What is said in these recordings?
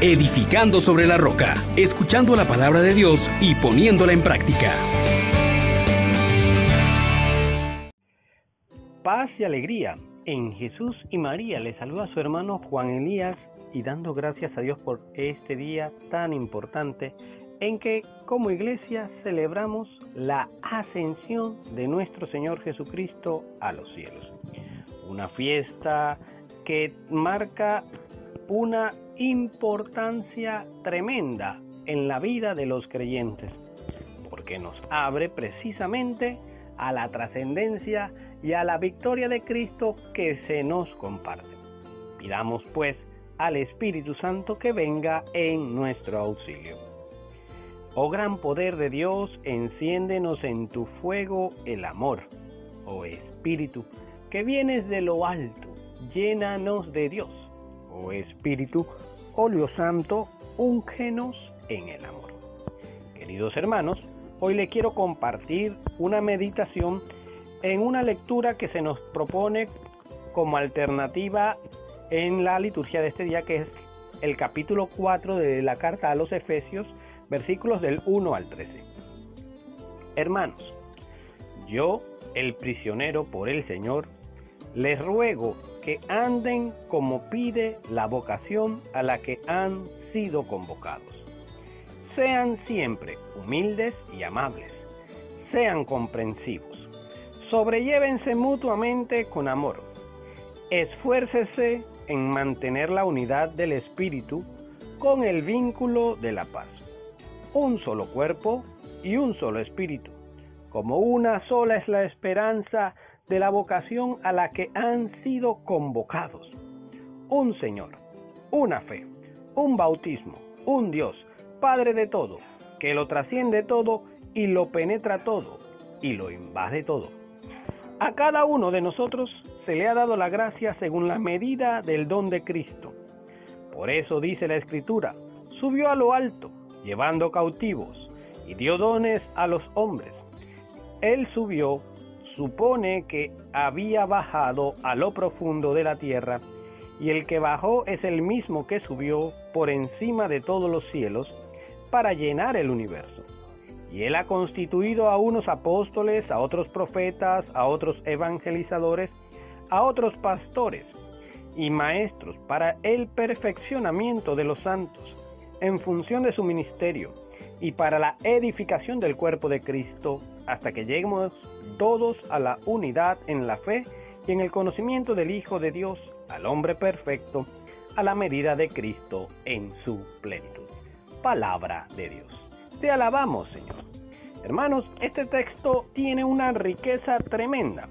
edificando sobre la roca, escuchando la palabra de Dios y poniéndola en práctica. Paz y alegría en Jesús y María. Le saluda a su hermano Juan Elías y dando gracias a Dios por este día tan importante en que como iglesia celebramos la ascensión de nuestro Señor Jesucristo a los cielos. Una fiesta que marca una importancia tremenda en la vida de los creyentes, porque nos abre precisamente a la trascendencia y a la victoria de Cristo que se nos comparte. Pidamos pues al Espíritu Santo que venga en nuestro auxilio. Oh gran poder de Dios, enciéndenos en tu fuego el amor. Oh Espíritu, que vienes de lo alto, llénanos de Dios. Oh Espíritu, óleo santo, úngenos en el amor. Queridos hermanos, hoy le quiero compartir una meditación en una lectura que se nos propone como alternativa en la liturgia de este día, que es el capítulo 4 de la carta a los Efesios, versículos del 1 al 13. Hermanos, yo, el prisionero por el Señor, les ruego que anden como pide la vocación a la que han sido convocados. Sean siempre humildes y amables. Sean comprensivos. Sobrellévense mutuamente con amor. Esfuércese en mantener la unidad del espíritu con el vínculo de la paz. Un solo cuerpo y un solo espíritu. Como una sola es la esperanza de la vocación a la que han sido convocados. Un Señor, una fe, un bautismo, un Dios, Padre de todo, que lo trasciende todo y lo penetra todo y lo invade todo. A cada uno de nosotros se le ha dado la gracia según la medida del don de Cristo. Por eso dice la Escritura, subió a lo alto, llevando cautivos, y dio dones a los hombres. Él subió, supone que había bajado a lo profundo de la tierra, y el que bajó es el mismo que subió por encima de todos los cielos para llenar el universo. Y él ha constituido a unos apóstoles, a otros profetas, a otros evangelizadores, a otros pastores y maestros para el perfeccionamiento de los santos en función de su ministerio y para la edificación del cuerpo de Cristo hasta que lleguemos todos a la unidad en la fe y en el conocimiento del Hijo de Dios, al hombre perfecto, a la medida de Cristo en su plenitud. Palabra de Dios. Te alabamos, Señor. Hermanos, este texto tiene una riqueza tremenda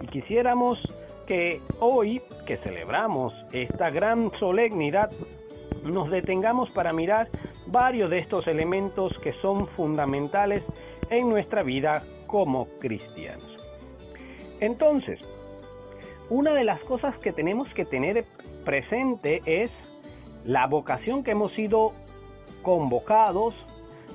y quisiéramos que hoy que celebramos esta gran solemnidad, nos detengamos para mirar varios de estos elementos que son fundamentales en nuestra vida como cristianos. Entonces, una de las cosas que tenemos que tener presente es la vocación que hemos sido convocados,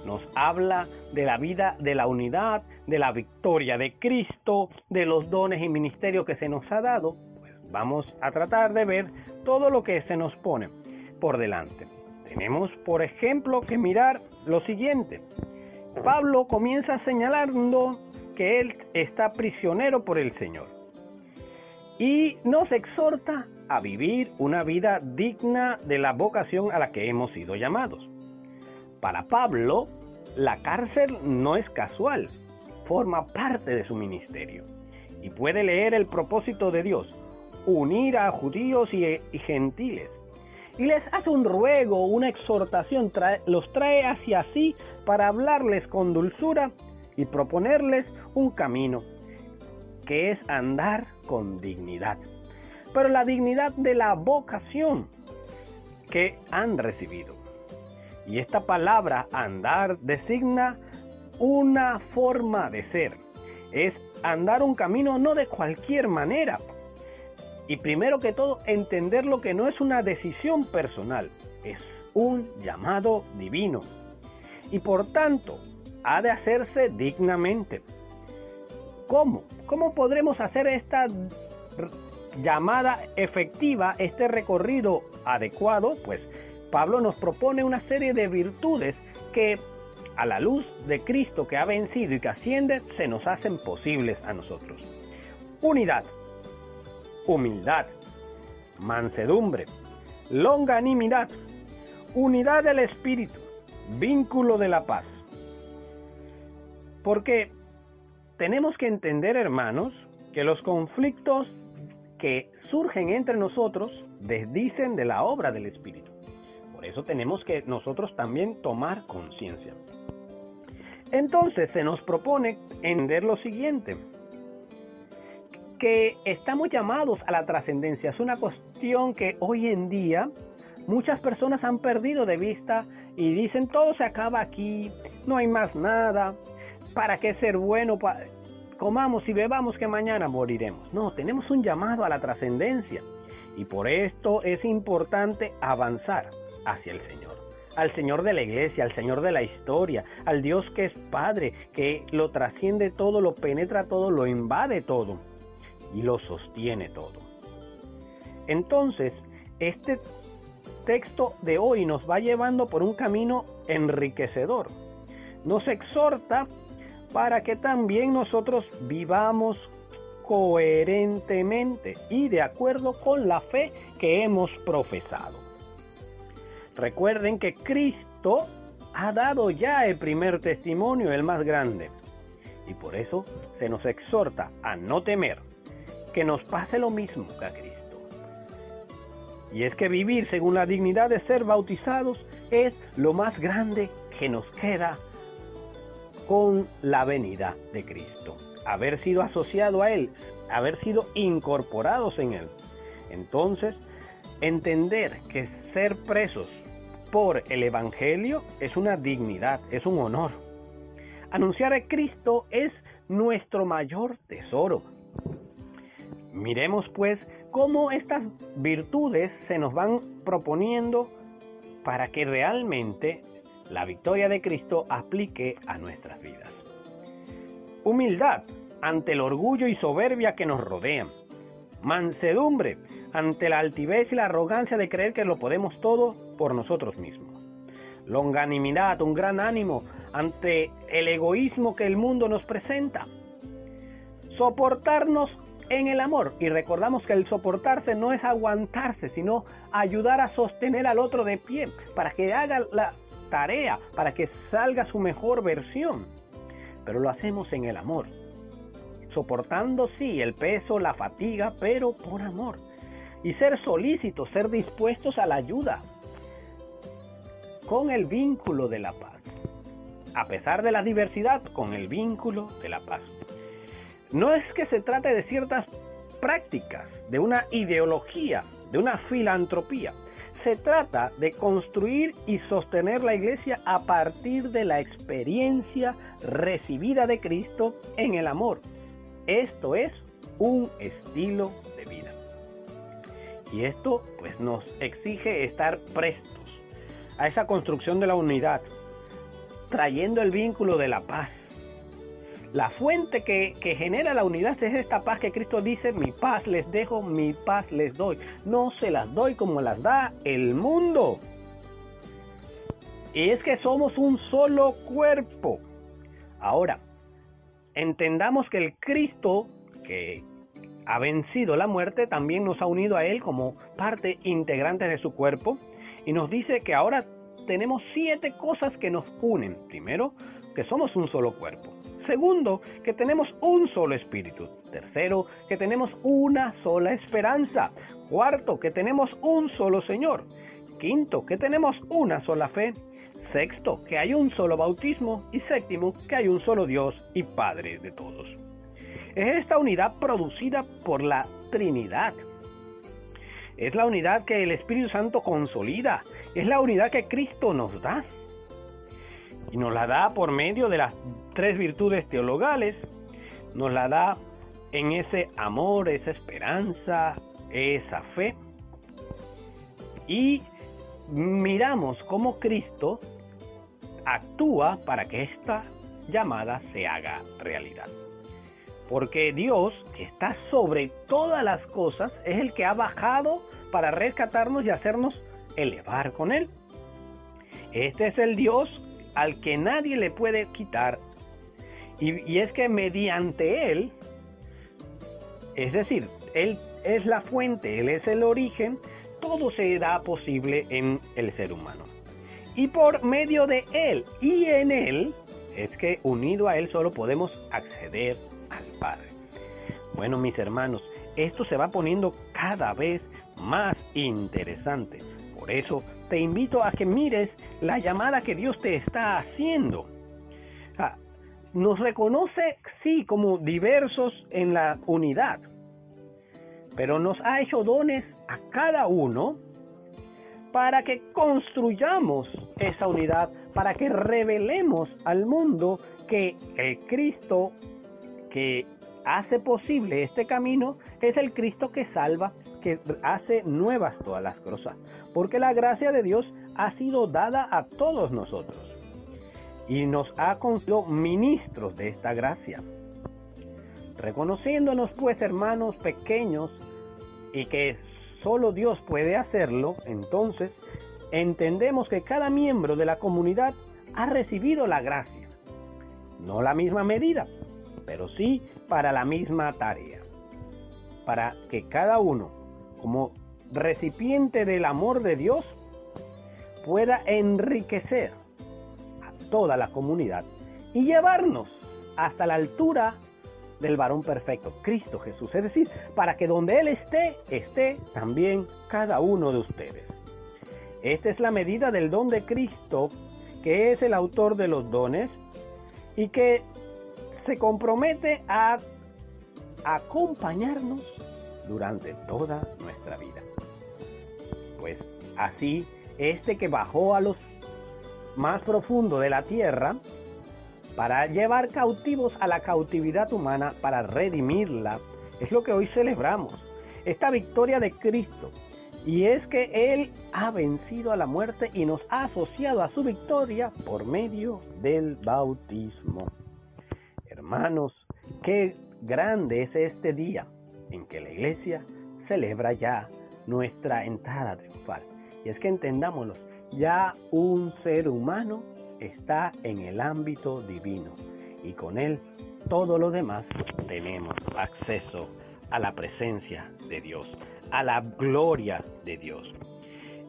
nos habla de la vida de la unidad, de la victoria de Cristo, de los dones y ministerios que se nos ha dado, pues vamos a tratar de ver todo lo que se nos pone por delante. Tenemos, por ejemplo, que mirar lo siguiente. Pablo comienza señalando que él está prisionero por el Señor y nos exhorta a vivir una vida digna de la vocación a la que hemos sido llamados. Para Pablo, la cárcel no es casual, forma parte de su ministerio y puede leer el propósito de Dios, unir a judíos y, gentiles. Y les hace un ruego, una exhortación, los trae hacia sí para hablarles con dulzura y proponerles un camino, que es andar con dignidad. Pero la dignidad de la vocación que han recibido. Y esta palabra andar designa una forma de ser. Es andar un camino no de cualquier manera. Y primero que todo, entender lo que no es una decisión personal, es un llamado divino. Y por tanto, ha de hacerse dignamente. ¿Cómo? ¿Cómo podremos hacer esta llamada efectiva, este recorrido adecuado? Pues Pablo nos propone una serie de virtudes que a la luz de Cristo que ha vencido y que asciende, se nos hacen posibles a nosotros. Unidad, humildad, mansedumbre, longanimidad, unidad del espíritu, vínculo de la paz. Porque tenemos que entender, hermanos, que los conflictos que surgen entre nosotros desdicen de la obra del Espíritu. Por eso tenemos que nosotros también tomar conciencia. Entonces se nos propone entender lo siguiente, que estamos llamados a la trascendencia. Es una cuestión que hoy en día muchas personas han perdido de vista y dicen todo se acaba aquí, no hay más nada, ¿para qué ser bueno? Comamos y bebamos que mañana moriremos. No, tenemos un llamado a la trascendencia y por esto es importante avanzar hacia el Señor. Al Señor de la iglesia, al Señor de la historia, al Dios que es Padre, que lo trasciende todo, lo penetra todo, lo invade todo y lo sostiene todo. Entonces, este texto de hoy nos va llevando por un camino enriquecedor. Nos exhorta para que también nosotros vivamos coherentemente y de acuerdo con la fe que hemos profesado. Recuerden que Cristo ha dado ya el primer testimonio, el más grande. Y por eso se nos exhorta a no temer que nos pase lo mismo que a Cristo. Y es que vivir según la dignidad de ser bautizados es lo más grande que nos queda con la venida de Cristo. Haber sido asociado a Él, haber sido incorporados en Él. Entonces, entender que ser presos por el Evangelio es una dignidad, es un honor. Anunciar a Cristo es nuestro mayor tesoro. Miremos pues cómo estas virtudes se nos van proponiendo para que realmente la victoria de Cristo aplique a nuestras vidas. Humildad ante el orgullo y soberbia que nos rodean. Mansedumbre ante la altivez y la arrogancia de creer que lo podemos todo por nosotros mismos. Longanimidad, un gran ánimo ante el egoísmo que el mundo nos presenta. Soportarnos en el amor. Y recordamos que el soportarse no es aguantarse, sino ayudar a sostener al otro de pie para que haga la tarea, para que salga su mejor versión. Pero lo hacemos en el amor. Soportando, sí, el peso, la fatiga, pero por amor. Y ser solícitos, ser dispuestos a la ayuda. Con el vínculo de la paz. A pesar de la diversidad, con el vínculo de la paz. No es que se trate de ciertas prácticas, de una ideología, de una filantropía. Se trata de construir y sostener la iglesia a partir de la experiencia recibida de Cristo en el amor. Esto es un estilo de vida. Y esto pues nos exige estar prestos a esa construcción de la unidad, trayendo el vínculo de la paz, la fuente que, genera la unidad es esta paz que Cristo dice, mi paz les dejo, mi paz les doy. No se las doy como las da el mundo. Y es que somos un solo cuerpo. Ahora, entendamos que el Cristo que ha vencido la muerte también nos ha unido a Él como parte integrante de su cuerpo y nos dice que ahora tenemos siete cosas que nos unen. Primero, que somos un solo cuerpo. Segundo, que tenemos un solo espíritu. Tercero, que tenemos una sola esperanza. Cuarto, que tenemos un solo Señor. Quinto, que tenemos una sola fe. Sexto, que hay un solo bautismo. Y séptimo, que hay un solo Dios y Padre de todos. Es esta unidad producida por la Trinidad. Es la unidad que el Espíritu Santo consolida. Es la unidad que Cristo nos da y nos la da por medio de las tres virtudes teologales, nos la da en ese amor, esa esperanza, esa fe. Y miramos cómo Cristo actúa para que esta llamada se haga realidad. Porque Dios, que está sobre todas las cosas, es el que ha bajado para rescatarnos y hacernos elevar con Él. Este es el Dios al que nadie le puede quitar. Y, es que mediante Él, es decir, Él es la fuente, Él es el origen, todo se da posible en el ser humano. Y por medio de Él y en Él, es que unido a Él solo podemos acceder al Padre. Bueno, mis hermanos, esto se va poniendo cada vez más interesante. Por eso te invito a que mires la llamada que Dios te está haciendo. Nos reconoce, sí, como diversos en la unidad, pero nos ha hecho dones a cada uno para que construyamos esa unidad, para que revelemos al mundo que el Cristo que hace posible este camino es el Cristo que salva, que hace nuevas todas las cosas, porque la gracia de Dios ha sido dada a todos nosotros y nos ha concedido ministros de esta gracia. Reconociéndonos pues hermanos pequeños y que solo Dios puede hacerlo, entonces entendemos que cada miembro de la comunidad ha recibido la gracia. No la misma medida, pero sí para la misma tarea. Para que cada uno, como recipiente del amor de Dios, pueda enriquecer a toda la comunidad y llevarnos hasta la altura del varón perfecto, Cristo Jesús. Es decir, para que donde Él esté, esté también cada uno de ustedes. Esta es la medida del don de Cristo, que es el autor de los dones y que se compromete a acompañarnos durante toda nuestra vida. Pues así, este que bajó a los más profundo de la tierra para llevar cautivos a la cautividad humana, para redimirla, es lo que hoy celebramos, esta victoria de Cristo. Y es que Él ha vencido a la muerte y nos ha asociado a su victoria por medio del bautismo. Hermanos, qué grande es este día en que la iglesia celebra ya nuestra entrada triunfal. Y es que entendámoslo, ya un ser humano está en el ámbito divino y con él todo lo demás tenemos acceso a la presencia de Dios, a la gloria de Dios.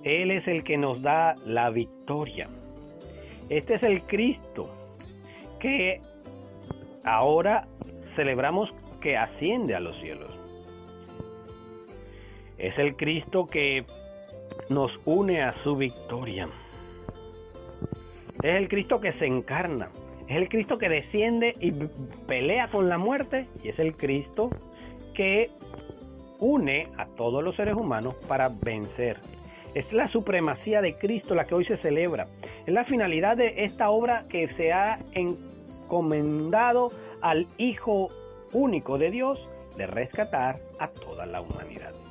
Él es el que nos da la victoria. Este es el Cristo que ahora celebramos que asciende a los cielos. Es el Cristo que nos une a su victoria. Es el Cristo que se encarna. Es el Cristo que desciende y pelea con la muerte. Y es el Cristo que une a todos los seres humanos para vencer. Es la supremacía de Cristo la que hoy se celebra. Es la finalidad de esta obra que se ha encomendado al Hijo único de Dios de rescatar a toda la humanidad.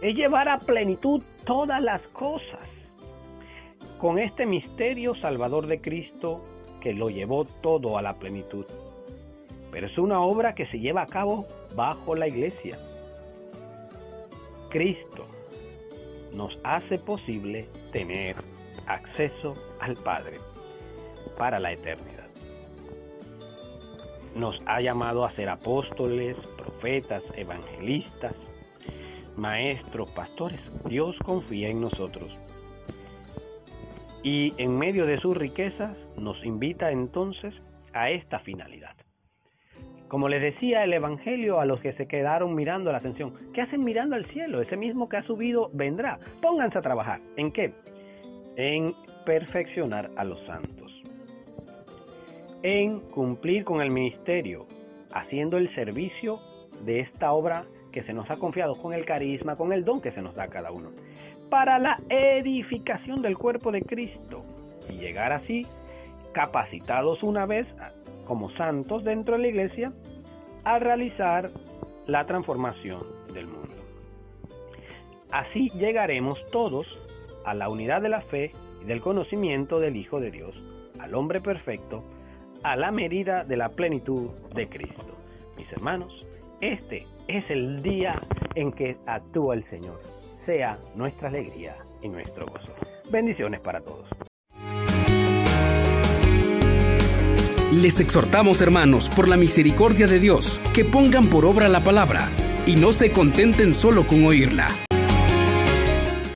Es llevar a plenitud todas las cosas con este misterio salvador de Cristo que lo llevó todo a la plenitud. Pero es una obra que se lleva a cabo bajo la iglesia. Cristo nos hace posible tener acceso al Padre para la eternidad. Nos ha llamado a ser apóstoles, profetas, evangelistas, maestros, pastores. Dios confía en nosotros y en medio de sus riquezas nos invita entonces a esta finalidad. Como les decía el Evangelio a los que se quedaron mirando la ascensión, ¿qué hacen mirando al cielo? Ese mismo que ha subido vendrá. Pónganse a trabajar. ¿En qué? En perfeccionar a los santos. En cumplir con el ministerio, haciendo el servicio de esta obra que se nos ha confiado con el carisma, con el don que se nos da cada uno para la edificación del cuerpo de Cristo y llegar así capacitados una vez como santos dentro de la iglesia a realizar la transformación del mundo. Así llegaremos todos a la unidad de la fe y del conocimiento del Hijo de Dios, al hombre perfecto, a la medida de la plenitud de Cristo. Mis hermanos, este es el día en que actúa el Señor sea nuestra alegría y nuestro gozo. Bendiciones para todos. Les exhortamos, hermanos, por la misericordia de Dios, que pongan por obra la palabra y no se contenten solo con oírla